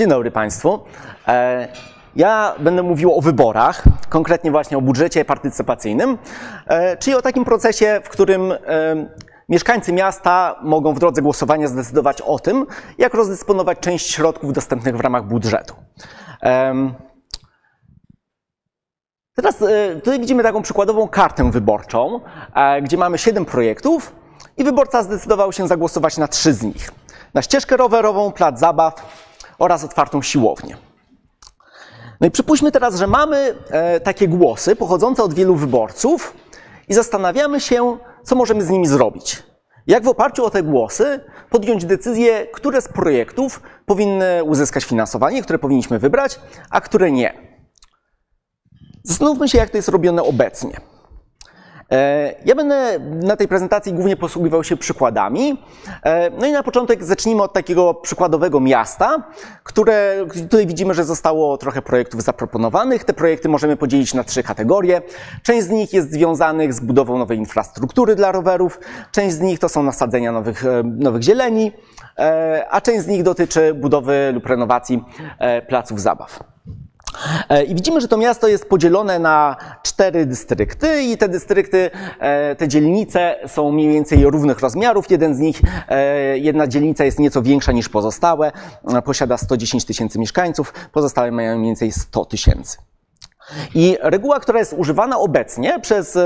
Dzień dobry Państwu. E, Ja będę mówił o wyborach, konkretnie właśnie o budżecie partycypacyjnym, e, czyli o takim procesie, w którym e, mieszkańcy miasta mogą w drodze głosowania zdecydować o tym, jak rozdysponować część środków dostępnych w ramach budżetu. Teraz tutaj widzimy taką przykładową kartę wyborczą, gdzie mamy 7 projektów i wyborca zdecydował się zagłosować na trzy z nich. Na ścieżkę rowerową, plac zabaw oraz otwartą siłownię. No i przypuśćmy teraz, że mamy e, takie głosy pochodzące od wielu wyborców i zastanawiamy się, co możemy z nimi zrobić. Jak w oparciu o te głosy podjąć decyzję, które z projektów powinny uzyskać finansowanie, które powinniśmy wybrać, a które nie. Zastanówmy się, jak to jest robione obecnie. E, Ja będę na tej prezentacji głównie posługiwał się przykładami. E, No i na początek zacznijmy od takiego przykładowego miasta, które tutaj widzimy, że zostało trochę projektów zaproponowanych. Te projekty możemy podzielić na trzy kategorie. Część z nich jest związanych z budową nowej infrastruktury dla rowerów, część z nich to są nasadzenia nowych, e, nowych zieleni, a część z nich dotyczy budowy lub renowacji placów zabaw. E, I widzimy, że to miasto jest podzielone na cztery dystrykty i te dystrykty, e, te dzielnice są mniej więcej równych rozmiarów. Jeden z nich, e, jedna dzielnica jest nieco większa niż pozostałe, posiada 110 tysięcy mieszkańców, pozostałe mają mniej więcej 100 tysięcy. I reguła, która jest używana obecnie przez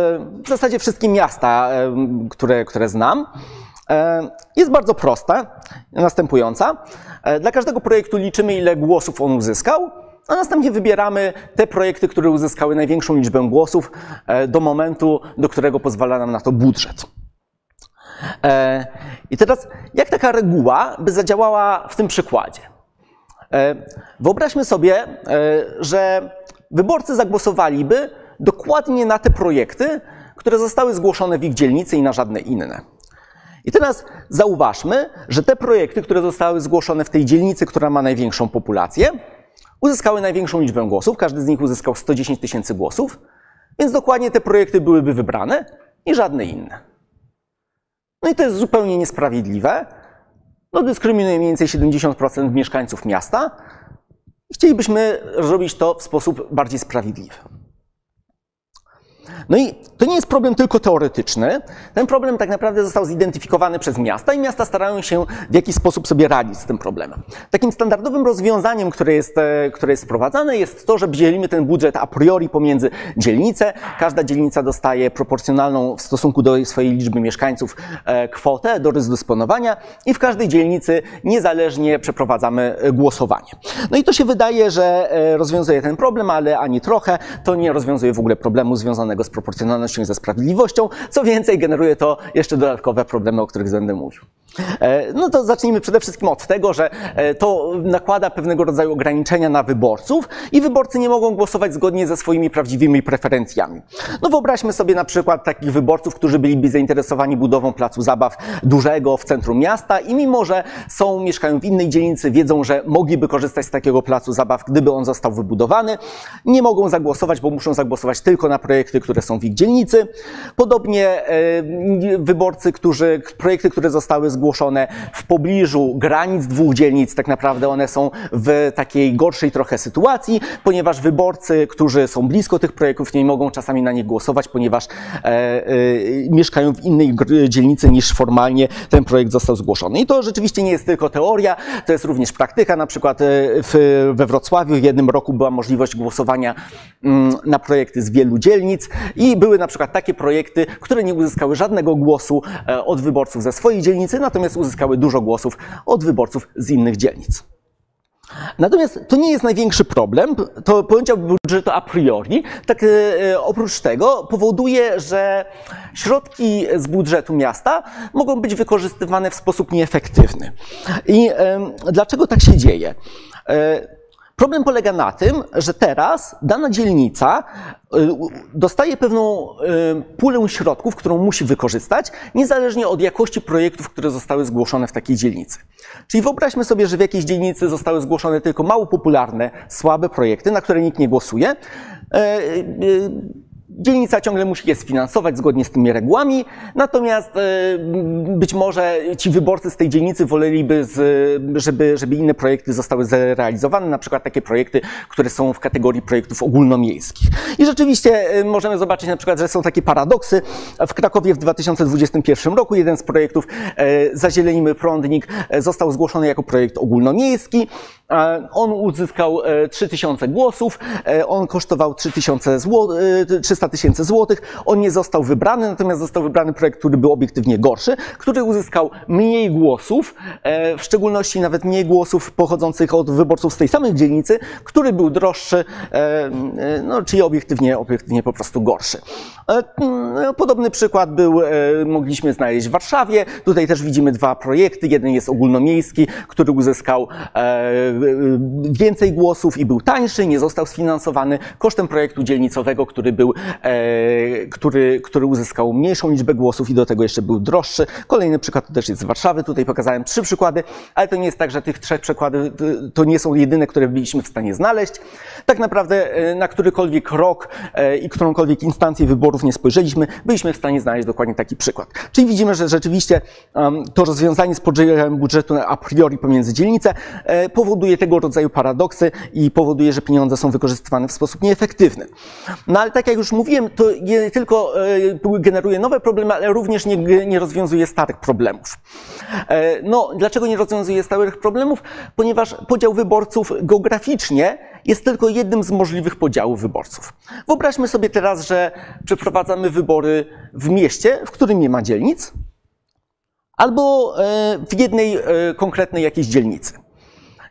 w zasadzie wszystkie miasta, które, które znam, jest bardzo prosta, następująca. Dla każdego projektu liczymy, ile głosów on uzyskał, a następnie wybieramy te projekty, które uzyskały największą liczbę głosów e, do momentu, do którego pozwala nam na to budżet. E, I teraz, jak taka reguła by zadziałała w tym przykładzie? E, Wyobraźmy sobie, że wyborcy zagłosowaliby dokładnie na te projekty, które zostały zgłoszone w ich dzielnicy i na żadne inne. I teraz zauważmy, że te projekty, które zostały zgłoszone w tej dzielnicy, która ma największą populację, uzyskały największą liczbę głosów. Każdy z nich uzyskał 110 tysięcy głosów, więc dokładnie te projekty byłyby wybrane i żadne inne. No i to jest zupełnie niesprawiedliwe. No, dyskryminuje mniej więcej 70% mieszkańców miasta chcielibyśmy zrobić to w sposób bardziej sprawiedliwy. No i to nie jest problem tylko teoretyczny. Ten problem tak naprawdę został zidentyfikowany przez miasta i miasta starają się w jakiś sposób sobie radzić z tym problemem. Takim standardowym rozwiązaniem, które jest, e, które jest wprowadzane, jest to, że dzielimy ten budżet a priori pomiędzy dzielnice. Każda dzielnica dostaje proporcjonalną w stosunku do swojej liczby mieszkańców e, kwotę do rozdysponowania i w każdej dzielnicy niezależnie przeprowadzamy e, głosowanie. No i to się wydaje, że rozwiązuje ten problem, ale ani trochę. To nie rozwiązuje w ogóle problemu związanego z proporcjonalnością i ze sprawiedliwością. Co więcej, generuje to jeszcze dodatkowe problemy, o których będę mówił. E, No to zacznijmy przede wszystkim od tego, że e, to nakłada pewnego rodzaju ograniczenia na wyborców i wyborcy nie mogą głosować zgodnie ze swoimi prawdziwymi preferencjami. No wyobraźmy sobie na przykład takich wyborców, którzy byliby zainteresowani budową placu zabaw dużego w centrum miasta i mimo, że są, mieszkają w innej dzielnicy, wiedzą, że mogliby korzystać z takiego placu zabaw, gdyby on został wybudowany, nie mogą zagłosować, bo muszą zagłosować tylko na projekty, które są w ich dzielnicy. Podobnie e, wyborcy, którzy, projekty, które zostały zgłoszone w pobliżu granic dwóch dzielnic, tak naprawdę one są w takiej gorszej trochę sytuacji, ponieważ wyborcy, którzy są blisko tych projektów, nie mogą czasami na nich głosować, ponieważ e, e, mieszkają w innej dzielnicy niż formalnie ten projekt został zgłoszony. I to rzeczywiście nie jest tylko teoria, to jest również praktyka. Na przykład e, w, we Wrocławiu w jednym roku była możliwość głosowania mm, na projekty z wielu dzielnic i były na przykład takie projekty, które nie uzyskały żadnego głosu e, od wyborców ze swojej dzielnicy, natomiast uzyskały dużo głosów od wyborców z innych dzielnic. Natomiast to nie jest największy problem, to powiedziałbym, że to a priori. Tak e, e, oprócz tego powoduje, że środki z budżetu miasta mogą być wykorzystywane w sposób nieefektywny. I e, dlaczego tak się dzieje? E, Problem polega na tym, że teraz dana dzielnica y, dostaje pewną y, pulę środków, którą musi wykorzystać, niezależnie od jakości projektów, które zostały zgłoszone w takiej dzielnicy. Czyli wyobraźmy sobie, że w jakiejś dzielnicy zostały zgłoszone tylko mało popularne, słabe projekty, na które nikt nie głosuje. Dzielnica ciągle musi je sfinansować zgodnie z tymi regułami, natomiast e, być może ci wyborcy z tej dzielnicy woleliby, żeby, żeby inne projekty zostały zrealizowane, na przykład takie projekty, które są w kategorii projektów ogólnomiejskich. I rzeczywiście e, możemy zobaczyć na przykład, że są takie paradoksy. W Krakowie w 2021 roku jeden z projektów e, Zazielonimy prądnik został zgłoszony jako projekt ogólnomiejski. On uzyskał 3000 głosów, on kosztował 3000 zł, 300 tysięcy złotych. On nie został wybrany, natomiast został wybrany projekt, który był obiektywnie gorszy, który uzyskał mniej głosów, e, w szczególności nawet mniej głosów pochodzących od wyborców z tej samej dzielnicy, który był droższy, e, e, no, czyli obiektywnie, obiektywnie po prostu gorszy. No, podobny przykład był, mogliśmy znaleźć w Warszawie. Tutaj też widzimy dwa projekty. Jeden jest ogólnomiejski, który uzyskał więcej głosów i był tańszy, nie został sfinansowany kosztem projektu dzielnicowego, który był E, który, który uzyskał mniejszą liczbę głosów i do tego jeszcze był droższy. Kolejny przykład też jest z Warszawy. Tutaj pokazałem trzy przykłady, ale to nie jest tak, że tych trzech przykładów to nie są jedyne, które byliśmy w stanie znaleźć. Tak naprawdę e, na którykolwiek rok e, i którąkolwiek instancję wyborów nie spojrzeliśmy, byliśmy w stanie znaleźć dokładnie taki przykład. Czyli widzimy, że rzeczywiście to rozwiązanie z podziałem budżetu a priori pomiędzy dzielnice powoduje tego rodzaju paradoksy i powoduje, że pieniądze są wykorzystywane w sposób nieefektywny. No ale tak jak już mówiłem, mówiłem, to nie tylko e, generuje nowe problemy, ale również nie, nie rozwiązuje starych problemów. E, no, dlaczego nie rozwiązuje starych problemów? Ponieważ podział wyborców geograficznie jest tylko jednym z możliwych podziałów wyborców. Wyobraźmy sobie teraz, że przeprowadzamy wybory w mieście, w którym nie ma dzielnic, albo e, w jednej konkretnej jakiejś dzielnicy.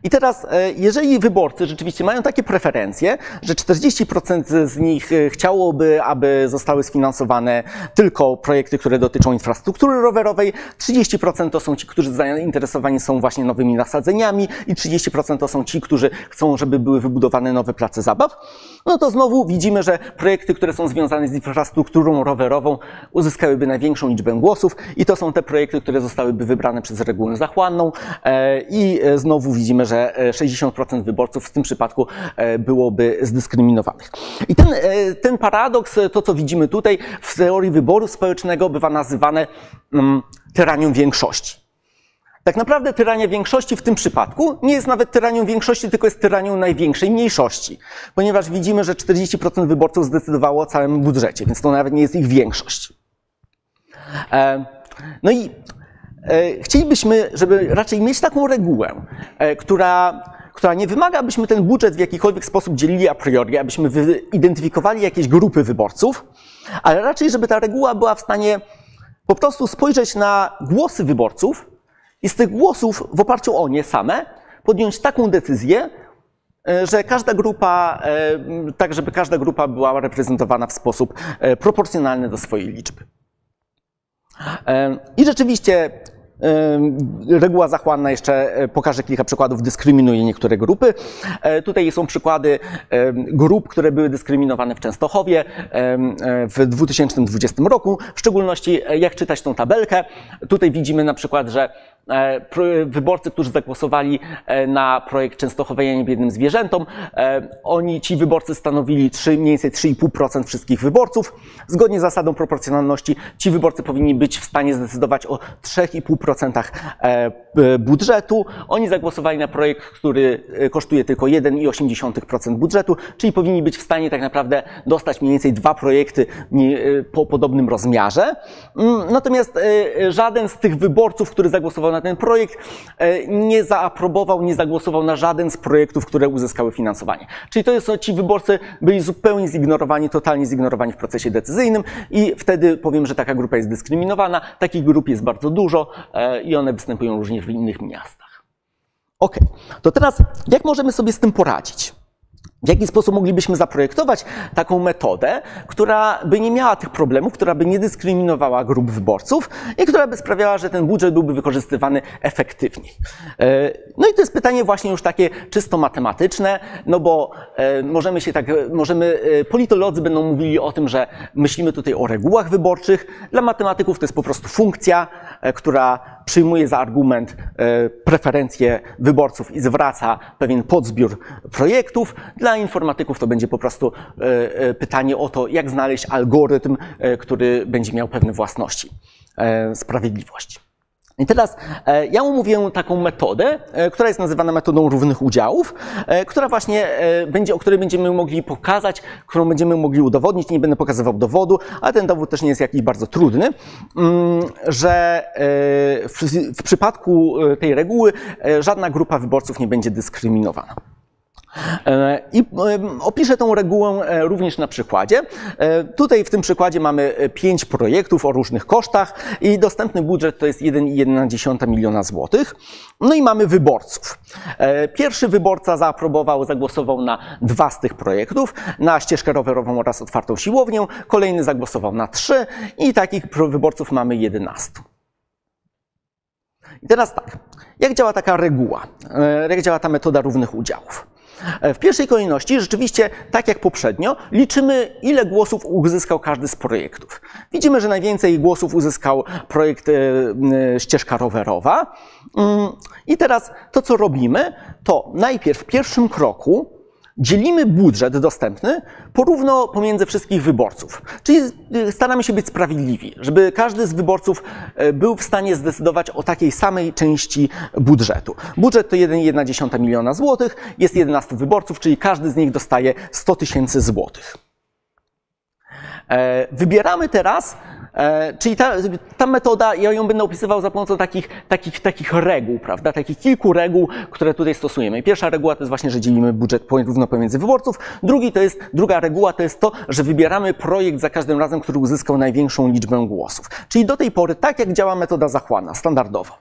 I teraz, e, jeżeli wyborcy rzeczywiście mają takie preferencje, że 40% z nich e, chciałoby, aby zostały sfinansowane tylko projekty, które dotyczą infrastruktury rowerowej, 30% to są ci, którzy zainteresowani są właśnie nowymi nasadzeniami i 30% to są ci, którzy chcą, żeby były wybudowane nowe place zabaw, no to znowu widzimy, że projekty, które są związane z infrastrukturą rowerową uzyskałyby największą liczbę głosów i to są te projekty, które zostałyby wybrane przez regułę zachłanną e, i znowu widzimy, że że 60% e, wyborców w tym przypadku e, byłoby zdyskryminowanych. I ten, e, ten paradoks, to co widzimy tutaj w teorii wyboru społecznego bywa nazywane mm, tyranią większości. Tak naprawdę tyrania większości w tym przypadku nie jest nawet tyranią większości, tylko jest tyranią największej mniejszości, ponieważ widzimy, że 40% wyborców zdecydowało o całym budżecie, więc to nawet nie jest ich większość. No i chcielibyśmy, żeby raczej mieć taką regułę, e, która, która nie wymaga, abyśmy ten budżet w jakikolwiek sposób dzielili a priori, abyśmy identyfikowali jakieś grupy wyborców, ale raczej, żeby ta reguła była w stanie po prostu spojrzeć na głosy wyborców i z tych głosów w oparciu o nie same podjąć taką decyzję, e, że każda grupa, tak żeby każda grupa była reprezentowana w sposób proporcjonalny do swojej liczby. I rzeczywiście Reguła zachłanna jeszcze e, pokaże kilka przykładów, dyskryminuje niektóre grupy. E, tutaj są przykłady grup, które były dyskryminowane w Częstochowie e, w 2020 roku. W szczególności jak czytać tą tabelkę. Tutaj widzimy na przykład, że wyborcy, którzy zagłosowali e, na projekt Częstochowienia biednym zwierzętom, e, oni, ci wyborcy stanowili 3, mniej więcej 3,5% wszystkich wyborców. Zgodnie z zasadą proporcjonalności ci wyborcy powinni być w stanie zdecydować o 3,5% budżetu. Oni zagłosowali na projekt, który kosztuje tylko 1,8% budżetu, czyli powinni być w stanie tak naprawdę dostać mniej więcej dwa projekty po podobnym rozmiarze. Mm, natomiast żaden z tych wyborców, który zagłosował na ten projekt, e, nie zaaprobował, nie zagłosował na żaden z projektów, które uzyskały finansowanie. Czyli to jest, ci wyborcy byli zupełnie zignorowani, totalnie zignorowani w procesie decyzyjnym i wtedy powiem, że taka grupa jest dyskryminowana. Takich grup jest bardzo dużo e, i one występują również w innych miastach. Ok, to teraz jak możemy sobie z tym poradzić? W jaki sposób moglibyśmy zaprojektować taką metodę, która by nie miała tych problemów, która by nie dyskryminowała grup wyborców i która by sprawiała, że ten budżet byłby wykorzystywany efektywniej? E, no i to jest pytanie właśnie już takie czysto matematyczne, no bo e, możemy się tak, możemy, e, politolodzy będą mówili o tym, że myślimy tutaj o regułach wyborczych. Dla matematyków to jest po prostu funkcja, która przyjmuje za argument e, preferencje wyborców i zwraca pewien podzbiór projektów. Dla informatyków to będzie po prostu e, pytanie o to, jak znaleźć algorytm, który będzie miał pewne własności sprawiedliwości. I teraz e, ja omówię taką metodę, e, która jest nazywana metodą równych udziałów, e, która właśnie będzie, o której będziemy mogli pokazać, którą będziemy mogli udowodnić. Nie będę pokazywał dowodu, ale ten dowód też nie jest jakiś bardzo trudny, mm, że w przypadku tej reguły żadna grupa wyborców nie będzie dyskryminowana. E, I opiszę tą regułę e, również na przykładzie. E, tutaj w tym przykładzie mamy pięć projektów o różnych kosztach i dostępny budżet to jest 1,1 miliona złotych. No i mamy wyborców. Pierwszy wyborca zaaprobował, zagłosował na dwa z tych projektów, na ścieżkę rowerową oraz otwartą siłownię, kolejny zagłosował na trzy i takich wyborców mamy 11. I teraz tak, jak działa taka reguła? Jak działa ta metoda równych udziałów? W pierwszej kolejności, rzeczywiście, tak jak poprzednio, liczymy, ile głosów uzyskał każdy z projektów. Widzimy, że najwięcej głosów uzyskał projekt e, e, ścieżka rowerowa. Mm, I teraz to, co robimy, to najpierw w pierwszym kroku dzielimy budżet dostępny porówno pomiędzy wszystkich wyborców. Czyli staramy się być sprawiedliwi, żeby każdy z wyborców e, był w stanie zdecydować o takiej samej części budżetu. Budżet to 1,1 miliona złotych, jest 11 wyborców, czyli każdy z nich dostaje 100 tysięcy złotych. E, wybieramy teraz czyli ta, ta metoda, ja ją będę opisywał za pomocą takich, takich, takich reguł, prawda? Takich kilku reguł, które tutaj stosujemy. Pierwsza reguła to jest właśnie, że dzielimy budżet równo pomiędzy wyborców. Drugi to jest, druga reguła to jest to, że wybieramy projekt za każdym razem, który uzyskał największą liczbę głosów. Czyli do tej pory, tak jak działa metoda zachłanna, standardowo.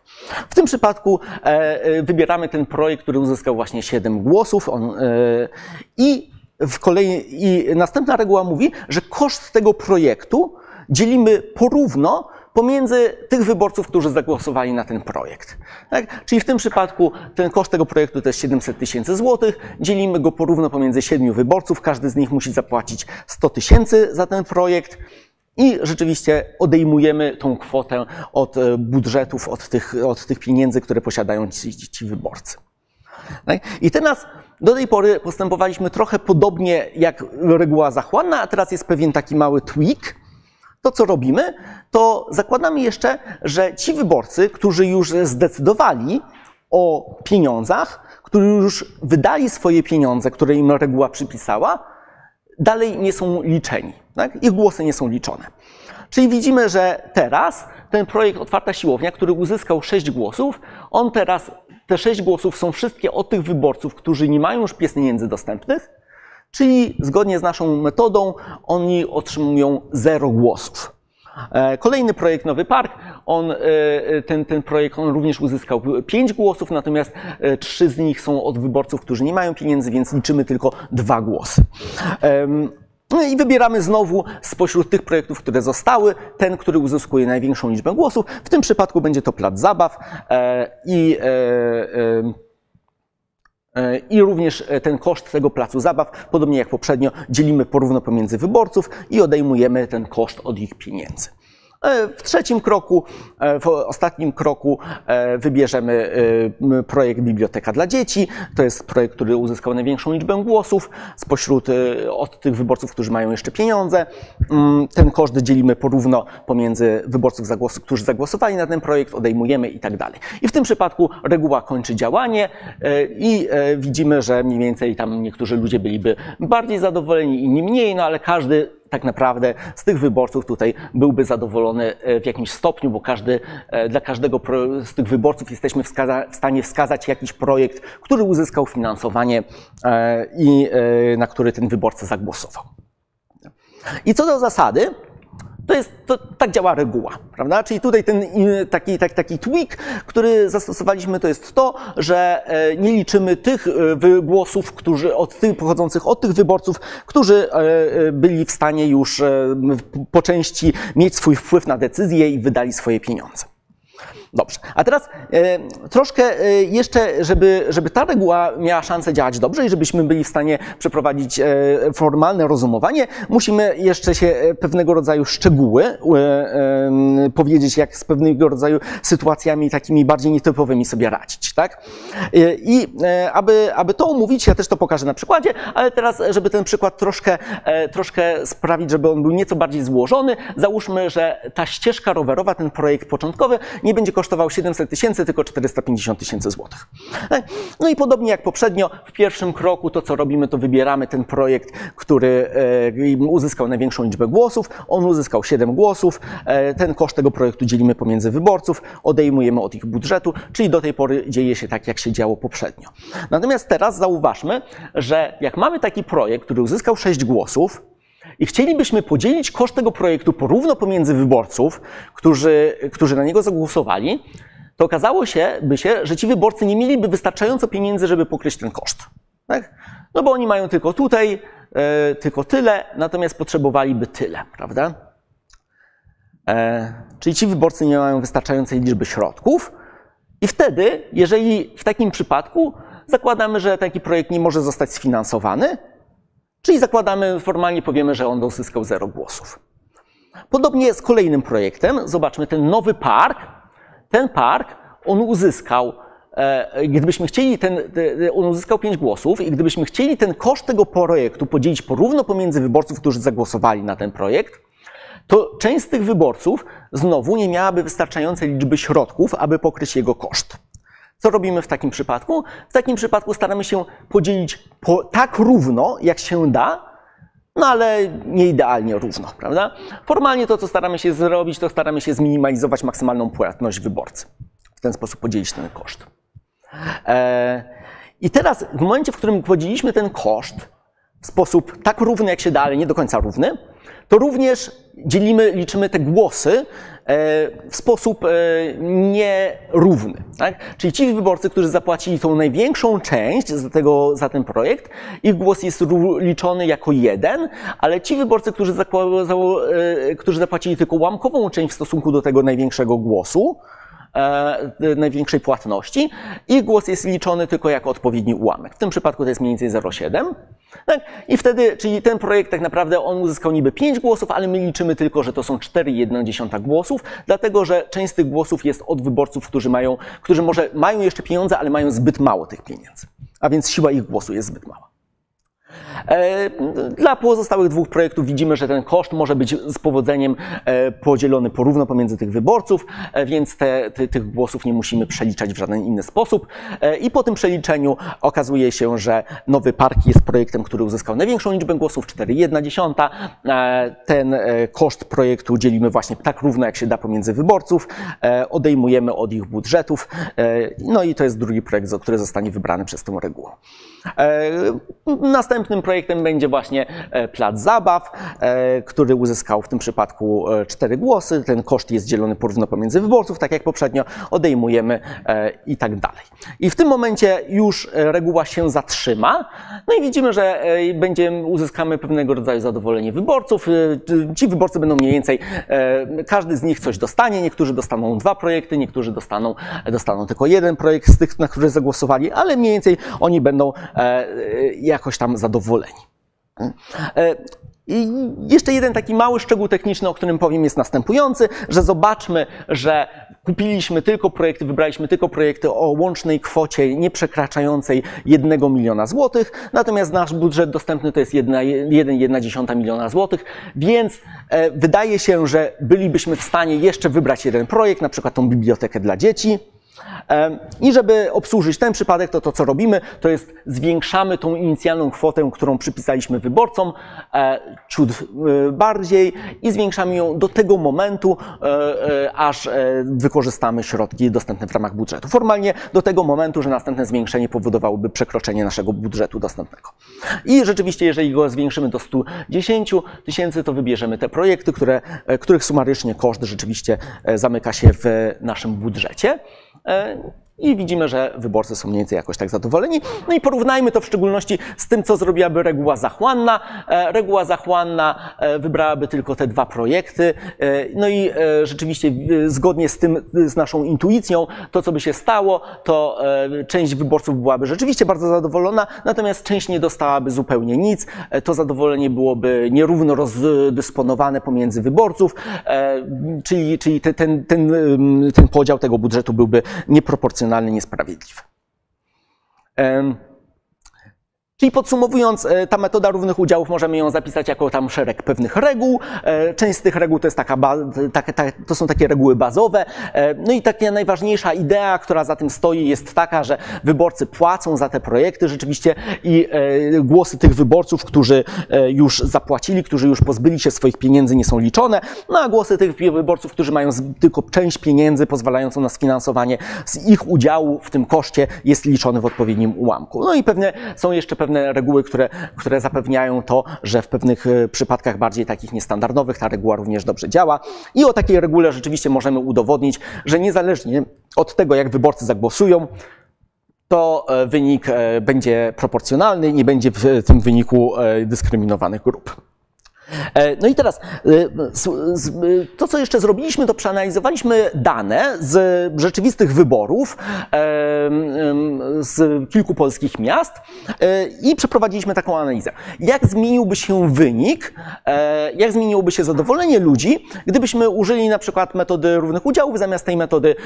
W tym przypadku e, e, wybieramy ten projekt, który uzyskał właśnie 7 głosów on, e, i w kolei, i następna reguła mówi, że koszt tego projektu dzielimy porówno pomiędzy tych wyborców, którzy zagłosowali na ten projekt. Tak? Czyli w tym przypadku ten koszt tego projektu to jest 700 tysięcy złotych, dzielimy go porówno pomiędzy siedmiu wyborców, każdy z nich musi zapłacić 100 tysięcy za ten projekt. I rzeczywiście odejmujemy tą kwotę od e, budżetów, od tych, od tych pieniędzy, które posiadają ci, ci wyborcy. Tak? I teraz do tej pory postępowaliśmy trochę podobnie jak reguła zachłanna, a teraz jest pewien taki mały tweak, to, co robimy, to zakładamy jeszcze, że ci wyborcy, którzy już zdecydowali o pieniądzach, którzy już wydali swoje pieniądze, które im reguła przypisała, dalej nie są liczeni. Tak? Ich głosy nie są liczone. Czyli widzimy, że teraz ten projekt Otwarta Siłownia, który uzyskał 6 głosów, on teraz, te 6 głosów są wszystkie od tych wyborców, którzy nie mają już pieniędzy dostępnych, Czyli zgodnie z naszą metodą oni otrzymują zero głosów. E, kolejny projekt Nowy Park, on, e, ten, ten projekt on również uzyskał pięć głosów, natomiast e, trzy z nich są od wyborców, którzy nie mają pieniędzy, więc liczymy tylko dwa głosy. No i wybieramy znowu spośród tych projektów, które zostały, ten, który uzyskuje największą liczbę głosów. W tym przypadku będzie to plac zabaw i E, I również e, ten koszt tego placu zabaw, podobnie jak poprzednio, dzielimy porówno pomiędzy wyborców i odejmujemy ten koszt od ich pieniędzy. E, w trzecim kroku, e, w ostatnim kroku e, wybierzemy projekt Biblioteka dla Dzieci. To jest projekt, który uzyskał największą liczbę głosów spośród od tych wyborców, którzy mają jeszcze pieniądze. Mm, ten koszt dzielimy porówno pomiędzy wyborców, którzy zagłosowali na ten projekt, odejmujemy i tak dalej. I w tym przypadku reguła kończy działanie i widzimy, że mniej więcej tam niektórzy ludzie byliby bardziej zadowoleni, inni mniej, no ale każdy tak naprawdę z tych wyborców tutaj byłby zadowolony e, w jakimś stopniu, bo każdy, e, dla każdego z tych wyborców jesteśmy w stanie wskazać jakiś projekt, który uzyskał finansowanie e, i na który ten wyborca zagłosował. I co do zasady, to jest, to, tak działa reguła, prawda? Czyli tutaj ten taki, taki, taki tweak, który zastosowaliśmy, to jest to, że e, nie liczymy tych e, głosów, którzy od tych, pochodzących od tych wyborców, którzy e, byli w stanie już po części mieć swój wpływ na decyzję i wydali swoje pieniądze. Dobrze. A teraz e, troszkę e, jeszcze, żeby, żeby ta reguła miała szansę działać dobrze i żebyśmy byli w stanie przeprowadzić e, formalne rozumowanie, musimy jeszcze się pewnego rodzaju szczegóły powiedzieć, jak z pewnego rodzaju sytuacjami takimi bardziej nietypowymi sobie radzić. Tak? I aby, aby to omówić, ja też to pokażę na przykładzie, ale teraz, żeby ten przykład troszkę, troszkę sprawić, żeby on był nieco bardziej złożony, załóżmy, że ta ścieżka rowerowa, ten projekt początkowy, nie będzie 700 tysięcy, tylko 450 tysięcy złotych. No i podobnie jak poprzednio, w pierwszym kroku to, co robimy, to wybieramy ten projekt, który e, uzyskał największą liczbę głosów. On uzyskał 7 głosów. E, ten koszt tego projektu dzielimy pomiędzy wyborców, odejmujemy od ich budżetu, czyli do tej pory dzieje się tak, jak się działo poprzednio. Natomiast teraz zauważmy, że jak mamy taki projekt, który uzyskał 6 głosów, i chcielibyśmy podzielić koszt tego projektu porówno pomiędzy wyborców, którzy, którzy na niego zagłosowali, to okazało się, by się, że ci wyborcy nie mieliby wystarczająco pieniędzy, żeby pokryć ten koszt. Tak? No bo oni mają tylko tutaj, e, tylko tyle, natomiast potrzebowaliby tyle, prawda? E, czyli ci wyborcy nie mają wystarczającej liczby środków i wtedy, jeżeli w takim przypadku zakładamy, że taki projekt nie może zostać sfinansowany, czyli zakładamy, formalnie powiemy, że on uzyskał zero głosów. Podobnie z kolejnym projektem, zobaczmy ten nowy park, ten park, on uzyskał, e, gdybyśmy chcieli ten, on uzyskał 5 głosów i gdybyśmy chcieli ten koszt tego projektu podzielić porówno pomiędzy wyborców, którzy zagłosowali na ten projekt, to część z tych wyborców znowu nie miałaby wystarczającej liczby środków, aby pokryć jego koszt. Co robimy w takim przypadku? W takim przypadku staramy się podzielić po, tak równo, jak się da, no ale nie idealnie równo, prawda? Formalnie to, co staramy się zrobić, to staramy się zminimalizować maksymalną płatność wyborcy. W ten sposób podzielić ten koszt. E, I teraz, w momencie, w którym podzieliliśmy ten koszt w sposób tak równy, jak się da, ale nie do końca równy, to również dzielimy, liczymy te głosy w sposób e, nierówny. Tak? Czyli ci wyborcy, którzy zapłacili tą największą część za, tego, za ten projekt, ich głos jest liczony jako jeden, ale ci wyborcy, którzy, e, którzy zapłacili tylko łamkową część w stosunku do tego największego głosu, największej płatności, ich głos jest liczony tylko jako odpowiedni ułamek. W tym przypadku to jest mniej więcej 0,7. Tak? I wtedy, czyli ten projekt tak naprawdę on uzyskał niby 5 głosów, ale my liczymy tylko, że to są 4,1 głosów, dlatego że część z tych głosów jest od wyborców, którzy mają, którzy może mają jeszcze pieniądze, ale mają zbyt mało tych pieniędzy. A więc siła ich głosu jest zbyt mała. E, dla pozostałych dwóch projektów widzimy, że ten koszt może być z powodzeniem e, podzielony porówno pomiędzy tych wyborców, e, więc te, te, tych głosów nie musimy przeliczać w żaden inny sposób. I po tym przeliczeniu okazuje się, że nowy park jest projektem, który uzyskał największą liczbę głosów, 4,1. Ten koszt projektu dzielimy właśnie tak równo, jak się da pomiędzy wyborców, odejmujemy od ich budżetów. No i to jest drugi projekt, który zostanie wybrany przez tę regułę. Następnym projektem będzie właśnie e, plac zabaw, e, który uzyskał w tym przypadku e, cztery głosy. Ten koszt jest dzielony porówno pomiędzy wyborców, tak jak poprzednio, odejmujemy i tak dalej. I w tym momencie już reguła się zatrzyma. No i widzimy, że będziemy, uzyskamy pewnego rodzaju zadowolenie wyborców. Ci wyborcy będą mniej więcej, każdy z nich coś dostanie. Niektórzy dostaną dwa projekty, niektórzy dostaną, dostaną tylko jeden projekt z tych, na który zagłosowali, ale mniej więcej oni będą jakoś tam zadowoleni. E, I jeszcze jeden taki mały szczegół techniczny, o którym powiem, jest następujący, że zobaczmy, że kupiliśmy tylko projekty, wybraliśmy tylko projekty o łącznej kwocie nieprzekraczającej 1 miliona złotych, natomiast nasz budżet dostępny to jest 1,1 miliona złotych, więc e, wydaje się, że bylibyśmy w stanie jeszcze wybrać jeden projekt, na przykład tą bibliotekę dla dzieci, i żeby obsłużyć ten przypadek, to to, co robimy, to jest zwiększamy tą inicjalną kwotę, którą przypisaliśmy wyborcom, e, ciut e, bardziej i zwiększamy ją do tego momentu, e, aż wykorzystamy środki dostępne w ramach budżetu. Formalnie do tego momentu, że następne zwiększenie powodowałoby przekroczenie naszego budżetu dostępnego. I rzeczywiście, jeżeli go zwiększymy do 110 tysięcy, to wybierzemy te projekty, które, których sumarycznie koszt rzeczywiście zamyka się w naszym budżecie. E, I widzimy, że wyborcy są mniej więcej jakoś tak zadowoleni. No i porównajmy to w szczególności z tym, co zrobiłaby reguła zachłanna. E, reguła zachłanna e, wybrałaby tylko te dwa projekty. E, no i rzeczywiście zgodnie z tym, z naszą intuicją, to co by się stało, to część wyborców byłaby rzeczywiście bardzo zadowolona, natomiast część nie dostałaby zupełnie nic. To zadowolenie byłoby nierówno rozdysponowane pomiędzy wyborców, czyli, czyli ten, ten, ten, ten podział tego budżetu byłby nieproporcjonalny nieracjonalny, niesprawiedliwy. Czyli podsumowując, e, ta metoda równych udziałów możemy ją zapisać jako tam szereg pewnych reguł. E, część z tych reguł to, jest taka, to są takie reguły bazowe. E, no i taka najważniejsza idea, która za tym stoi, jest taka, że wyborcy płacą za te projekty rzeczywiście i głosy tych wyborców, którzy już zapłacili, którzy już pozbyli się swoich pieniędzy, nie są liczone, no a głosy tych wyborców, którzy mają tylko część pieniędzy pozwalającą na sfinansowanie z ich udziału w tym koszcie, jest liczony w odpowiednim ułamku. No i pewnie są jeszcze pewne pewne reguły, które, które zapewniają to, że w pewnych e, przypadkach bardziej takich niestandardowych ta reguła również dobrze działa. I o takiej regule rzeczywiście możemy udowodnić, że niezależnie od tego, jak wyborcy zagłosują, to e, wynik e, będzie proporcjonalny, nie będzie w tym wyniku dyskryminowanych grup. E, no i teraz e, to, co jeszcze zrobiliśmy, to przeanalizowaliśmy dane z rzeczywistych wyborów e, z kilku polskich miast i przeprowadziliśmy taką analizę. Jak zmieniłby się wynik, jak zmieniłoby się zadowolenie ludzi, gdybyśmy użyli na przykład metody równych udziałów zamiast tej metody,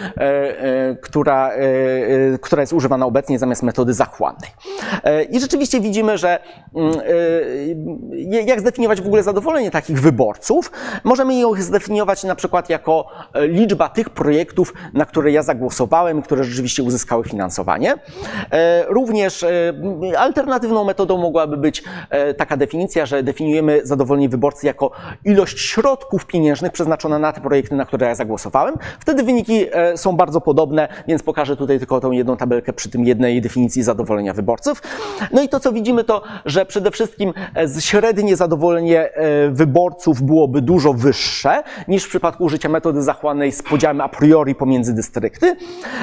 która, która jest używana obecnie, zamiast metody zachłannej. I rzeczywiście widzimy, że mm, jak zdefiniować w ogóle zadowolenie, takich wyborców, możemy ją zdefiniować na przykład jako e, liczba tych projektów, na które ja zagłosowałem, które rzeczywiście uzyskały finansowanie. E, również e, alternatywną metodą mogłaby być taka definicja, że definiujemy zadowolenie wyborcy jako ilość środków pieniężnych przeznaczona na te projekty, na które ja zagłosowałem. Wtedy wyniki są bardzo podobne, więc pokażę tutaj tylko tą jedną tabelkę przy tym jednej definicji zadowolenia wyborców. No i to, co widzimy, to, że przede wszystkim średnie zadowolenie wyborców byłoby dużo wyższe niż w przypadku użycia metody zachłannej z podziałem a priori pomiędzy dystrykty,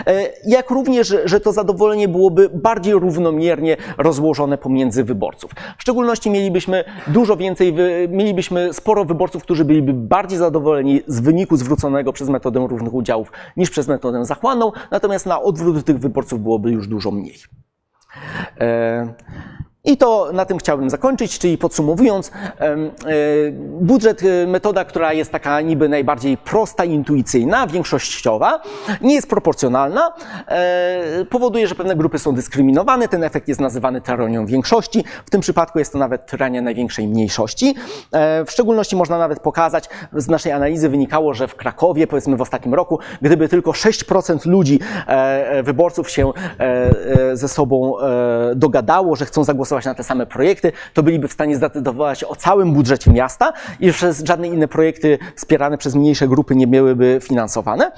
e, jak również, że to zadowolenie byłoby bardziej równomiernie rozłożone pomiędzy wyborców. W szczególności mielibyśmy dużo więcej, mielibyśmy sporo wyborców, którzy byliby bardziej zadowoleni z wyniku zwróconego przez metodę równych udziałów niż przez metodę zachłanną, natomiast na odwrót tych wyborców byłoby już dużo mniej. E, i to na tym chciałbym zakończyć, czyli podsumowując, e, budżet, e, metoda, która jest taka niby najbardziej prosta, intuicyjna, większościowa, nie jest proporcjonalna, e, powoduje, że pewne grupy są dyskryminowane, ten efekt jest nazywany tyranią większości, w tym przypadku jest to nawet tyrania największej mniejszości. W szczególności można nawet pokazać, z naszej analizy wynikało, że w Krakowie, powiedzmy w ostatnim roku, gdyby tylko 6% ludzi, wyborców się ze sobą dogadało, że chcą zagłosować głosować na te same projekty, to byliby w stanie zdecydować o całym budżecie miasta i przez żadne inne projekty wspierane przez mniejsze grupy nie byłyby finansowane.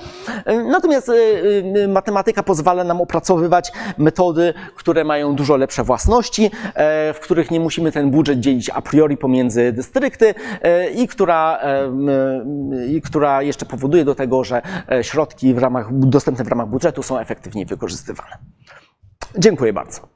Natomiast y, y, matematyka pozwala nam opracowywać metody, które mają dużo lepsze własności, e, w których nie musimy ten budżet dzielić a priori pomiędzy dystrykty e, i która, e, i która jeszcze powoduje do tego, że środki w ramach, dostępne w ramach budżetu są efektywniej wykorzystywane. Dziękuję bardzo.